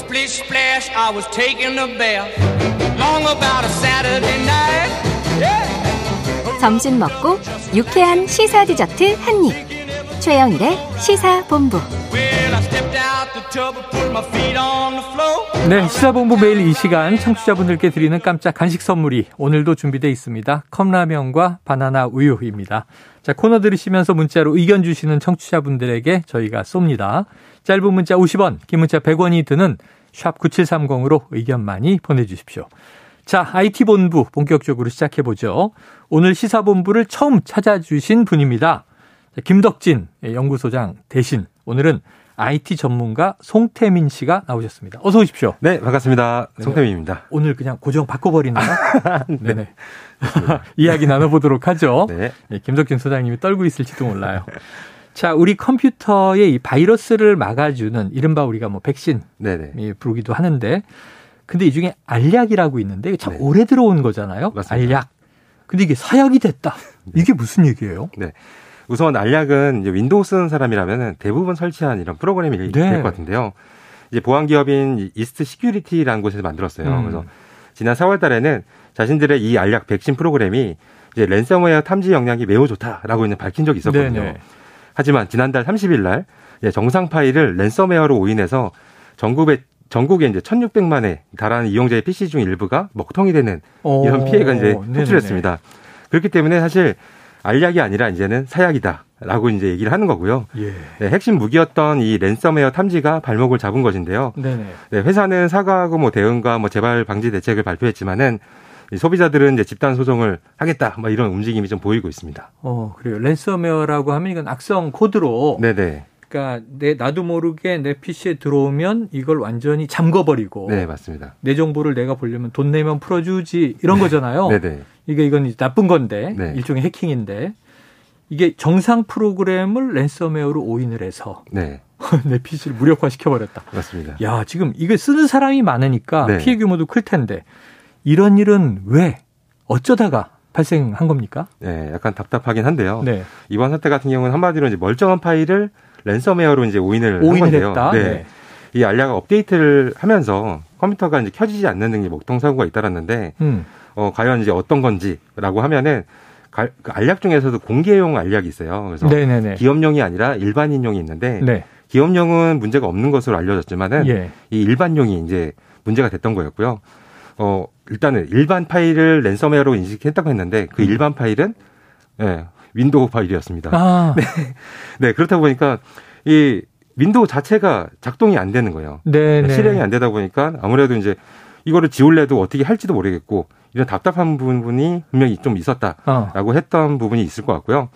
splish splash, I was taking a bath. Long about a Saturday night. Yeah. 점심 먹고 유쾌한 시사 디저트 한 입. 최영일의 시사 본부. 네, 시사본부 매일 이 시간 청취자분들께 드리는 깜짝 간식 선물이 오늘도 준비되어 있습니다. 컵라면과 바나나 우유입니다. 자, 코너 들으시면서 문자로 의견 주시는 청취자분들에게 저희가 쏩니다. 짧은 문자 50원, 긴 문자 100원이 드는 샵 9730으로 의견 많이 보내주십시오. 자, IT본부 본격적으로 시작해보죠. 오늘 시사본부를 처음 찾아주신 분입니다. 자, 김덕진 연구소장 대신 오늘은 IT 전문가 송태민 씨가 나오셨습니다. 어서 오십시오. 네, 반갑습니다. 송태민입니다. 오늘 그냥 고정 바꿔버리나요? 네 네. 이야기 나눠보도록 하죠. 네. 예, 김덕진 소장님이 떨고 있을지도 몰라요. 자, 우리 컴퓨터에 이 바이러스를 막아주는 이른바 우리가 뭐 백신 네네. 이 부르기도 하는데 근데 이 중에 알약이라고 있는데 참 네. 오래 들어온 거잖아요. 맞습니다. 알약. 근데 이게 사약이 됐다. 이게 무슨 얘기예요? 네. 우선 알약은 이제 윈도우 쓰는 사람이라면 대부분 설치한 이런 프로그램이 될 네. 것 같은데요. 이제 보안 기업인 이스트 시큐리티라는 곳에서 만들었어요. 음. 그래서 지난 4월 달에는 자신들의 이 알약 백신 프로그램이 이제 ransomware 탐지 역량이 매우 좋다라고 이제 밝힌 적이 있었거든요. 네네. 하지만 지난달 30일 날 정상 파일을 ransomware로 오인해서 전국에 전국에 이제 1,600만에 달하는 이용자의 PC 중 일부가 먹통이 되는 이런 오, 피해가 이제 네네네. 속출했습니다. 그렇기 때문에 사실 알약이 아니라 이제는 사약이다 라고 이제 얘기를 하는 거고요. 예. 네, 핵심 무기였던 이 ransomware 탐지가 발목을 잡은 것인데요. 네네. 네, 회사는 사과하고 뭐 대응과 뭐 재발 방지 대책을 발표했지만은 이 소비자들은 이제 집단 소송을 하겠다, 뭐 이런 움직임이 좀 보이고 있습니다. 어, 그래요. ransomware라고 하면 이건 악성 코드로 네네, 그러니까 내 나도 모르게 내 PC에 들어오면 이걸 완전히 잠궈버리고 네 맞습니다. 내 정보를 내가 보려면 돈 내면 풀어주지 이런 거잖아요. 네네, 이게 이건 나쁜 건데 네. 일종의 해킹인데 이게 정상 프로그램을 ransomware로 오인을 해서 네 내 PC를 무력화 시켜버렸다. 맞습니다. 야 지금 이거 쓰는 사람이 많으니까 네. 피해 규모도 클 텐데 이런 일은 왜 어쩌다가 발생한 겁니까? 네, 약간 답답하긴 한데요. 네. 이번 사태 같은 경우는 한마디로 이제 멀쩡한 파일을 랜섬웨어로 이제 오인을 한 오인을 건데요. 했다. 네. 네. 이 알약가 업데이트를 하면서 컴퓨터가 이제 켜지지 않는 등의 먹통 사고가 잇따랐는데 음. 어 과연 이제 어떤 건지라고 하면은 가- 그 알약 중에서도 공개용 알약이 있어요. 그래서 네네네. 기업용이 아니라 일반인용이 있는데 네. 기업용은 문제가 없는 것으로 알려졌지만은 예. 이 일반용이 이제 문제가 됐던 거였고요. 어 일단은 일반 파일을 ransomware로 인식했다고 했는데 그 일반 파일은 예, 윈도우 파일이었습니다. 아. 네, 그렇다 보니까 이 윈도우 자체가 작동이 안 되는 거예요. 네네. 실행이 안 되다 보니까 아무래도 이제 이거를 지울래도 어떻게 할지도 모르겠고 이런 답답한 부분이 분명히 좀 있었다라고 어. 했던 부분이 있을 것 같고요.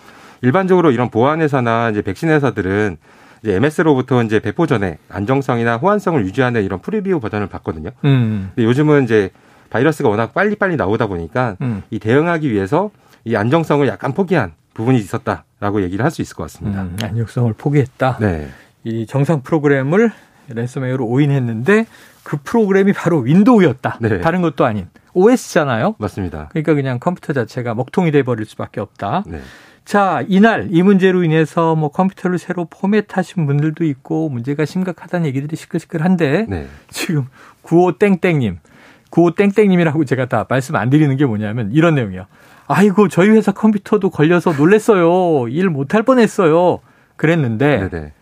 일반적으로 이런 보안 회사나 이제 백신 회사들은 이제 MS로부터 이제 배포 전에 안정성이나 호환성을 유지하는 이런 프리뷰 버전을 받거든요. 음. 근데 요즘은 이제 바이러스가 워낙 빨리빨리 나오다 보니까 음. 이 대응하기 위해서 이 안정성을 약간 포기한 부분이 있었다라고 얘기를 할 수 있을 것 같습니다. 음, 안정성을 포기했다. 네. 이 정상 프로그램을 랜섬웨어로 오인했는데 그 프로그램이 바로 윈도우였다. 네. 다른 것도 아닌 OS잖아요. 맞습니다. 그러니까 그냥 컴퓨터 자체가 먹통이 돼 버릴 수밖에 없다. 네. 자, 이날 이 문제로 인해서 뭐 컴퓨터를 새로 포맷하신 분들도 있고 문제가 심각하다는 얘기들이 시끌시끌한데 네. 지금 95땡땡님, 95땡땡님이라고 제가 다 말씀 안 드리는 게 뭐냐면 이런 내용이요. 아이고, 저희 회사 컴퓨터도 걸려서 놀랬어요. 일 못할 뻔했어요. 그랬는데 네네.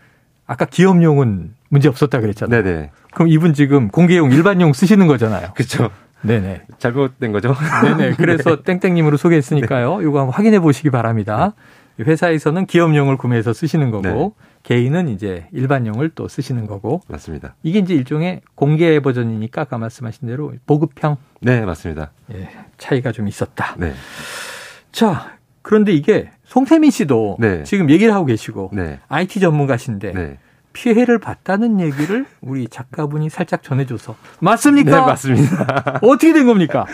아까 기업용은 문제 없었다 그랬잖아요. 네네. 그럼 이분 지금 공개용, 일반용 쓰시는 거잖아요. 그렇죠. 네네. 잘못된 거죠. 네네. 그래서 땡땡님으로 소개했으니까요. 이거 한번 확인해 보시기 바랍니다. 회사에서는 기업용을 구매해서 쓰시는 거고 개인은 이제 일반용을 또 쓰시는 거고 맞습니다. 이게 이제 일종의 공개 버전이니까 아까 말씀하신 대로 보급형 네, 맞습니다. 예, 차이가 좀 있었다. 네. 자, 그런데 이게 송태민 씨도 네. 지금 얘기를 하고 계시고 네. IT 전문가신데 네. 피해를 봤다는 얘기를 우리 작가분이 살짝 전해줘서 맞습니까? 네, 맞습니다. 어떻게 된 겁니까?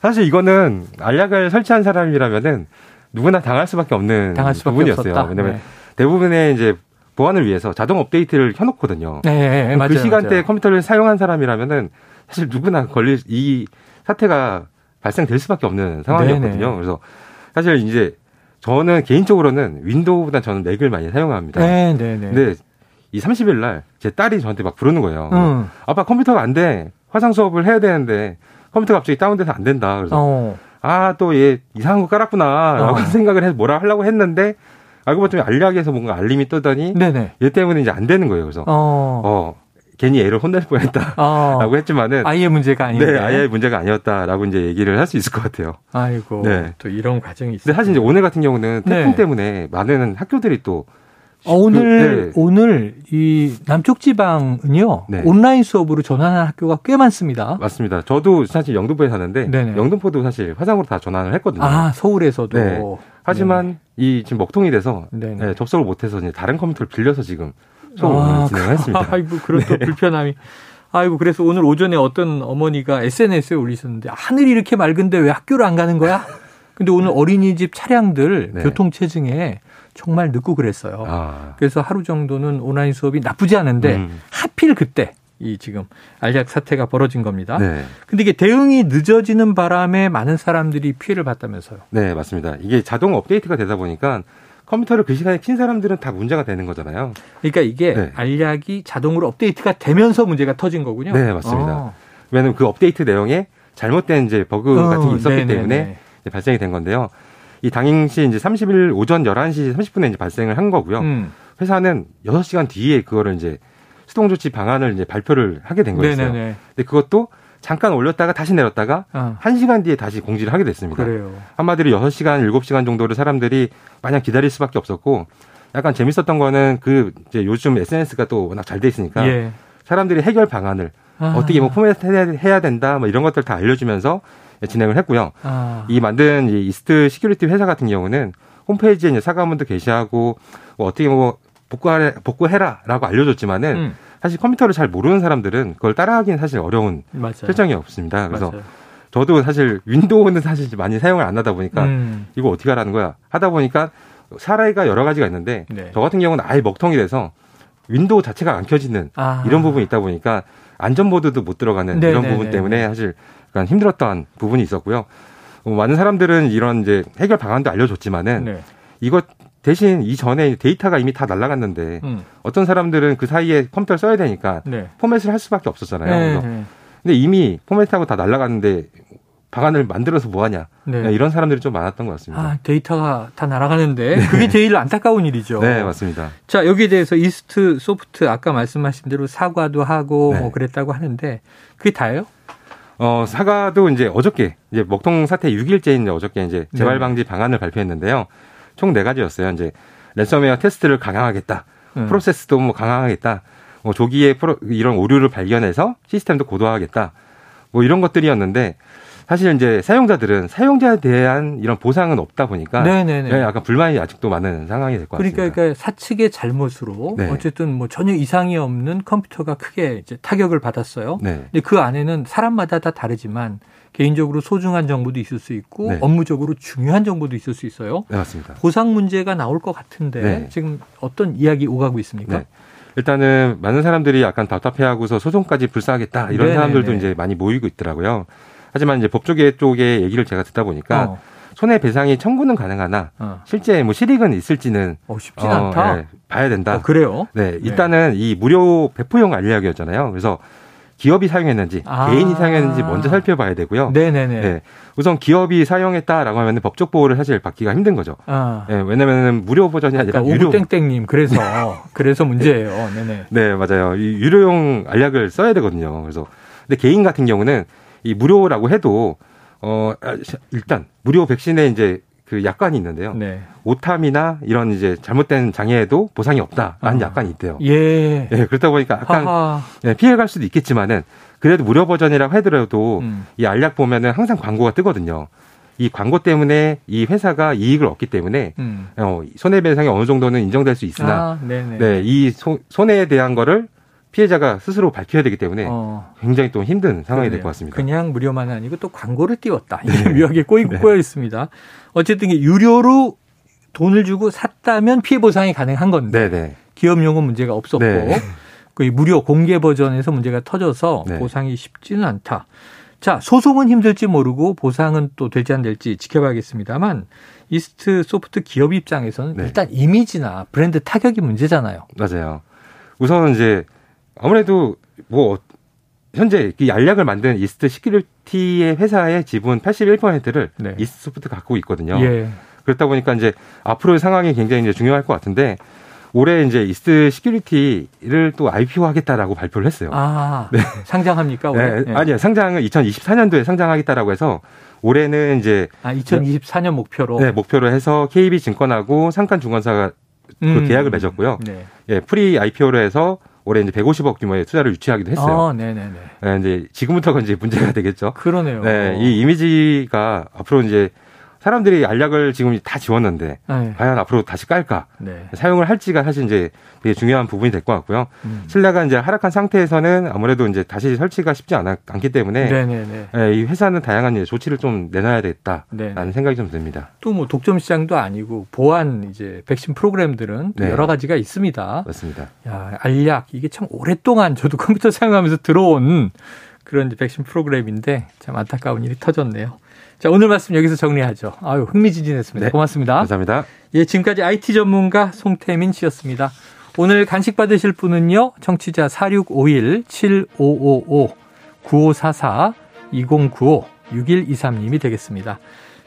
사실 이거는 알약을 설치한 사람이라면은 누구나 당할 수밖에 없는 당할 수밖에 부분이었어요. 없었다. 왜냐면 네. 대부분의 이제 보안을 위해서 자동 업데이트를 켜놓거든요. 네, 네, 그 맞아요. 시간대에 맞아요. 컴퓨터를 사용한 사람이라면은 사실 누구나 걸릴 이 사태가 발생될 수밖에 없는 상황이었거든요. 네네. 그래서 사실 이제 저는 개인적으로는 윈도우보다 저는 맥을 많이 사용합니다. 네, 네, 네. 근데 이 30일 날 제 딸이 저한테 막 부르는 거예요. 응. 아빠 컴퓨터가 안 돼. 화상 수업을 해야 되는데 컴퓨터가 갑자기 다운돼서 안 된다. 그래서 어. 아또 얘 이상한 거 깔았구나라고 어. 생각을 해서 뭐라 하려고 했는데 알고 봤더니 알약에서 뭔가 알림이 뜨더니 네네. 얘 때문에 이제 안 되는 거예요. 그래서 어. 어 괜히 애를 혼낼 뻔했다라고 어. 했지만은 아이의 문제가 아닌데. 네 아예 문제가 아니었다라고 이제 얘기를 할 수 있을 것 같아요. 아이고. 네. 또 이런 과정이 있어요. 근데 사실 이제 오늘 같은 경우는 태풍 네. 때문에 많은 학교들이 또 어, 오늘 네. 오늘 이 남쪽 지방은요 네. 온라인 수업으로 전환한 학교가 꽤 많습니다. 맞습니다. 저도 사실 영등포에 사는데 네네. 영등포도 사실 화상으로 다 전환을 했거든요. 아 서울에서도. 네. 하지만 이 지금 먹통이 돼서. 네, 접속을 못해서 이제 다른 컴퓨터를 빌려서 지금 수업을 아, 진행했습니다. 네. 아이고 그런 또 불편함이. 아이고 그래서 오늘 오전에 어떤 어머니가 SNS에 올리셨는데 하늘이 이렇게 맑은데 왜 학교를 안 가는 거야? 근데 오늘 어린이집 차량들 네. 교통 체증에 정말 늦고 그랬어요. 아, 그래서 하루 정도는 온라인 수업이 나쁘지 않은데 음. 하필 그때 이 지금 알약 사태가 벌어진 겁니다. 네. 근데 이게 대응이 늦어지는 바람에 많은 사람들이 피해를 봤다면서요. 네, 맞습니다. 이게 자동 업데이트가 되다 보니까 컴퓨터를 그 시간에 킨 사람들은 다 문제가 되는 거잖아요. 그러니까 이게 네. 알약이 자동으로 업데이트가 되면서 문제가 터진 거군요. 네, 맞습니다. 아. 왜냐하면 그 업데이트 내용에 잘못된 이제 버그 같은 게 어, 있었기 네네네. 때문에 이제 발생이 된 건데요. 이 당시 이제 30일 오전 11시 30분에 이제 발생을 한 거고요. 음. 회사는 6시간 뒤에 그거를 이제 수동 조치 방안을 이제 발표를 하게 된 거였어요. 네네네. 근데 그것도 잠깐 올렸다가 다시 내렸다가 아, 1시간 뒤에 다시 공지를 하게 됐습니다. 그래요. 한마디로 6시간, 7시간 정도를 사람들이 마냥 기다릴 수밖에 없었고 약간 재밌었던 거는 그 이제 요즘 SNS가 또 워낙 잘 돼 있으니까 예. 사람들이 해결 방안을 아. 어떻게 뭐 포맷 해야, 해야 된다 뭐 이런 것들 다 알려주면서 진행을 했고요. 아. 이 만든 이 이스트 시큐리티 회사 같은 경우는 홈페이지에 이제 사과문도 게시하고 뭐 어떻게 뭐 복구하래, 복구해라라고 알려줬지만은 음, 사실 컴퓨터를 잘 모르는 사람들은 그걸 따라하기는 사실 어려운 맞아요. 설정이 어렵습니다. 그래서 맞아요. 저도 사실 윈도우는 사실 많이 사용을 안 하다 보니까 음, 이거 어떻게 하라는 거야 하다 보니까 사례가 여러 가지가 있는데 네. 저 같은 경우는 아예 먹통이 돼서 윈도우 자체가 안 켜지는 아. 이런 부분이 있다 보니까 안전모드도 못 들어가는 네, 이런 네, 부분 네, 때문에 네. 사실 약간 힘들었던 부분이 있었고요. 어, 많은 사람들은 이런 이제 해결 방안도 알려줬지만은 네. 이것 대신 이전에 데이터가 이미 다 날아갔는데 음, 어떤 사람들은 그 사이에 컴퓨터를 써야 되니까 네. 포맷을 할 수밖에 없었잖아요. 네, 네. 근데 이미 포맷하고 다 날아갔는데 방안을 만들어서 뭐하냐 네. 이런 사람들이 좀 많았던 것 같습니다. 아, 데이터가 다 날아가는데 그게 제일 안타까운 일이죠. 네 맞습니다. 자, 여기에 대해서 이스트 소프트 아까 말씀하신 대로 사과도 하고 네. 뭐 그랬다고 하는데 그게 다예요? 어, 사과도 이제 어저께, 이제 먹통 사태 6일째인 어저께 이제 재발 네. 방지 방안을 발표했는데요. 총 네 가지였어요. 이제 랜섬웨어 테스트를 강화하겠다. 음. 프로세스도 뭐 강화하겠다. 뭐 조기에 프로, 이런 오류를 발견해서 시스템도 고도화하겠다. 뭐 이런 것들이었는데 사실 이제 사용자들은 사용자에 대한 이런 보상은 없다 보니까 네네네. 예, 약간 불만이 아직도 많은 상황이 될 것 같습니다. 그러니까, 그러니까 사측의 잘못으로 네. 어쨌든 뭐 전혀 이상이 없는 컴퓨터가 크게 이제 타격을 받았어요. 네. 근데 그 안에는 사람마다 다 다르지만 개인적으로 소중한 정보도 있을 수 있고 네. 업무적으로 중요한 정보도 있을 수 있어요. 네, 맞습니다. 보상 문제가 나올 것 같은데 네. 지금 어떤 이야기 오가고 있습니까? 네. 일단은 많은 사람들이 약간 답답해하고서 소송까지 불사하겠다 이런 네네네. 사람들도 이제 많이 모이고 있더라고요. 하지만 이제 법조계 쪽의 얘기를 제가 듣다 보니까 어, 손해배상이 청구는 가능하나 어. 실제 뭐 실익은 있을지는 어, 쉽진 않다. 예, 봐야 된다. 어, 그래요? 네, 일단은 이 무료 배포용 알약이었잖아요. 그래서 기업이 사용했는지 아. 개인이 사용했는지 먼저 살펴봐야 되고요. 네네네. 네, 우선 기업이 사용했다라고 하면 법적 보호를 사실 받기가 힘든 거죠. 아, 네, 왜냐면은 무료 버전이 아니라 그러니까 유료. 오브땡땡님 그래서 그래서 문제예요. 네네. 네, 맞아요. 이 유료용 알약을 써야 되거든요. 그래서 근데 개인 같은 경우는 이 무료라고 해도 어 아, 일단 무료 백신에 이제 그 약관이 있는데요. 네. 오탐이나 이런 이제 잘못된 장애에도 보상이 없다라는 아. 약관이 있대요. 예. 예, 그렇다 보니까 약간. 예, 피해갈 수도 있겠지만은 그래도 무료 버전이라고 하더라도 음. 이 알약 보면은 항상 광고가 뜨거든요. 이 광고 때문에 이 회사가 이익을 얻기 때문에 음. 어, 손해배상이 어느 정도는 인정될 수 있으나 아, 네네. 네, 이 손해에 대한 거를 피해자가 스스로 밝혀야 되기 때문에 어. 굉장히 또 힘든 상황이 될. 것 같습니다. 그냥 무료만 아니고 또 광고를 띄웠다. 이게 묘하게 꼬이고 꼬여 있습니다. 어쨌든 유료로 돈을 주고 샀다면 피해 보상이 가능한 건데 네, 네. 기업용은 문제가 없었고 네. 그 무료 공개 버전에서 문제가 터져서 네. 보상이 쉽지는 않다. 자, 소송은 힘들지 모르고 보상은 또 될지 안 될지 지켜봐야겠습니다만 이스트 소프트 기업 입장에서는 네. 일단 이미지나 브랜드 타격이 문제잖아요. 맞아요. 우선 이제 아무래도 뭐 현재 이 알약을 만든 이스트 시큐리티의 회사의 지분 81%를 네. 이스트소프트 갖고 있거든요. 예. 그렇다 보니까 이제 앞으로의 상황이 굉장히 이제 중요할 것 같은데 올해 이제 이스트 시큐리티를 또 IPO하겠다라고 발표를 했어요. 아, 상장합니까? 올해? 네, 예. 아니요 상장은 2024년도에 상장하겠다라고 해서 올해는 이제 아, 2024년 목표로. 네, 목표로 해서 KB 증권하고 상장 주관사가 그 음. 계약을 맺었고요. 네. 예, pre IPO로 해서 올해 이제 150억 규모의 투자를 유치하기도 했어요. 아, 네네네. 네, 이제 지금부터가 이제 문제가 되겠죠. 그러네요. 네, 이 이미지가 앞으로 이제 사람들이 알약을 지금 다 지웠는데 네. 과연 앞으로 다시 깔까? 네. 사용을 할지가 사실 이제 되게 중요한 부분이 될 것 같고요. 음. 신뢰가 이제 하락한 상태에서는 아무래도 이제 다시 설치가 쉽지 않, 않기 때문에 네네네. 예, 이 회사는 다양한 이제 조치를 좀 내놔야 되겠다라는 네. 생각이 좀 듭니다. 또 뭐 독점 시장도 아니고 보안 이제 백신 프로그램들은 또 네. 여러 가지가 있습니다. 맞습니다. 야, 알약 이게 참 오랫동안 저도 컴퓨터 사용하면서 들어온 그런 백신 프로그램인데 참 안타까운 일이 터졌네요. 자, 오늘 말씀 여기서 정리하죠. 아유, 흥미진진했습니다. 네. 고맙습니다. 감사합니다. 예, 지금까지 IT 전문가 송태민 씨였습니다. 오늘 간식 받으실 분은요, 청취자 4651-7555-9544-2095-6123님이 되겠습니다.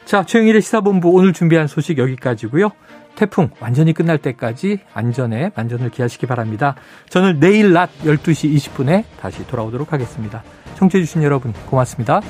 자, 최영일의 시사본부 오늘 준비한 소식 여기까지고요. 태풍 완전히 끝날 때까지 안전에 만전을 기하시기 바랍니다. 저는 내일 낮 12시 20분에 다시 돌아오도록 하겠습니다. 청취해주신 여러분 고맙습니다.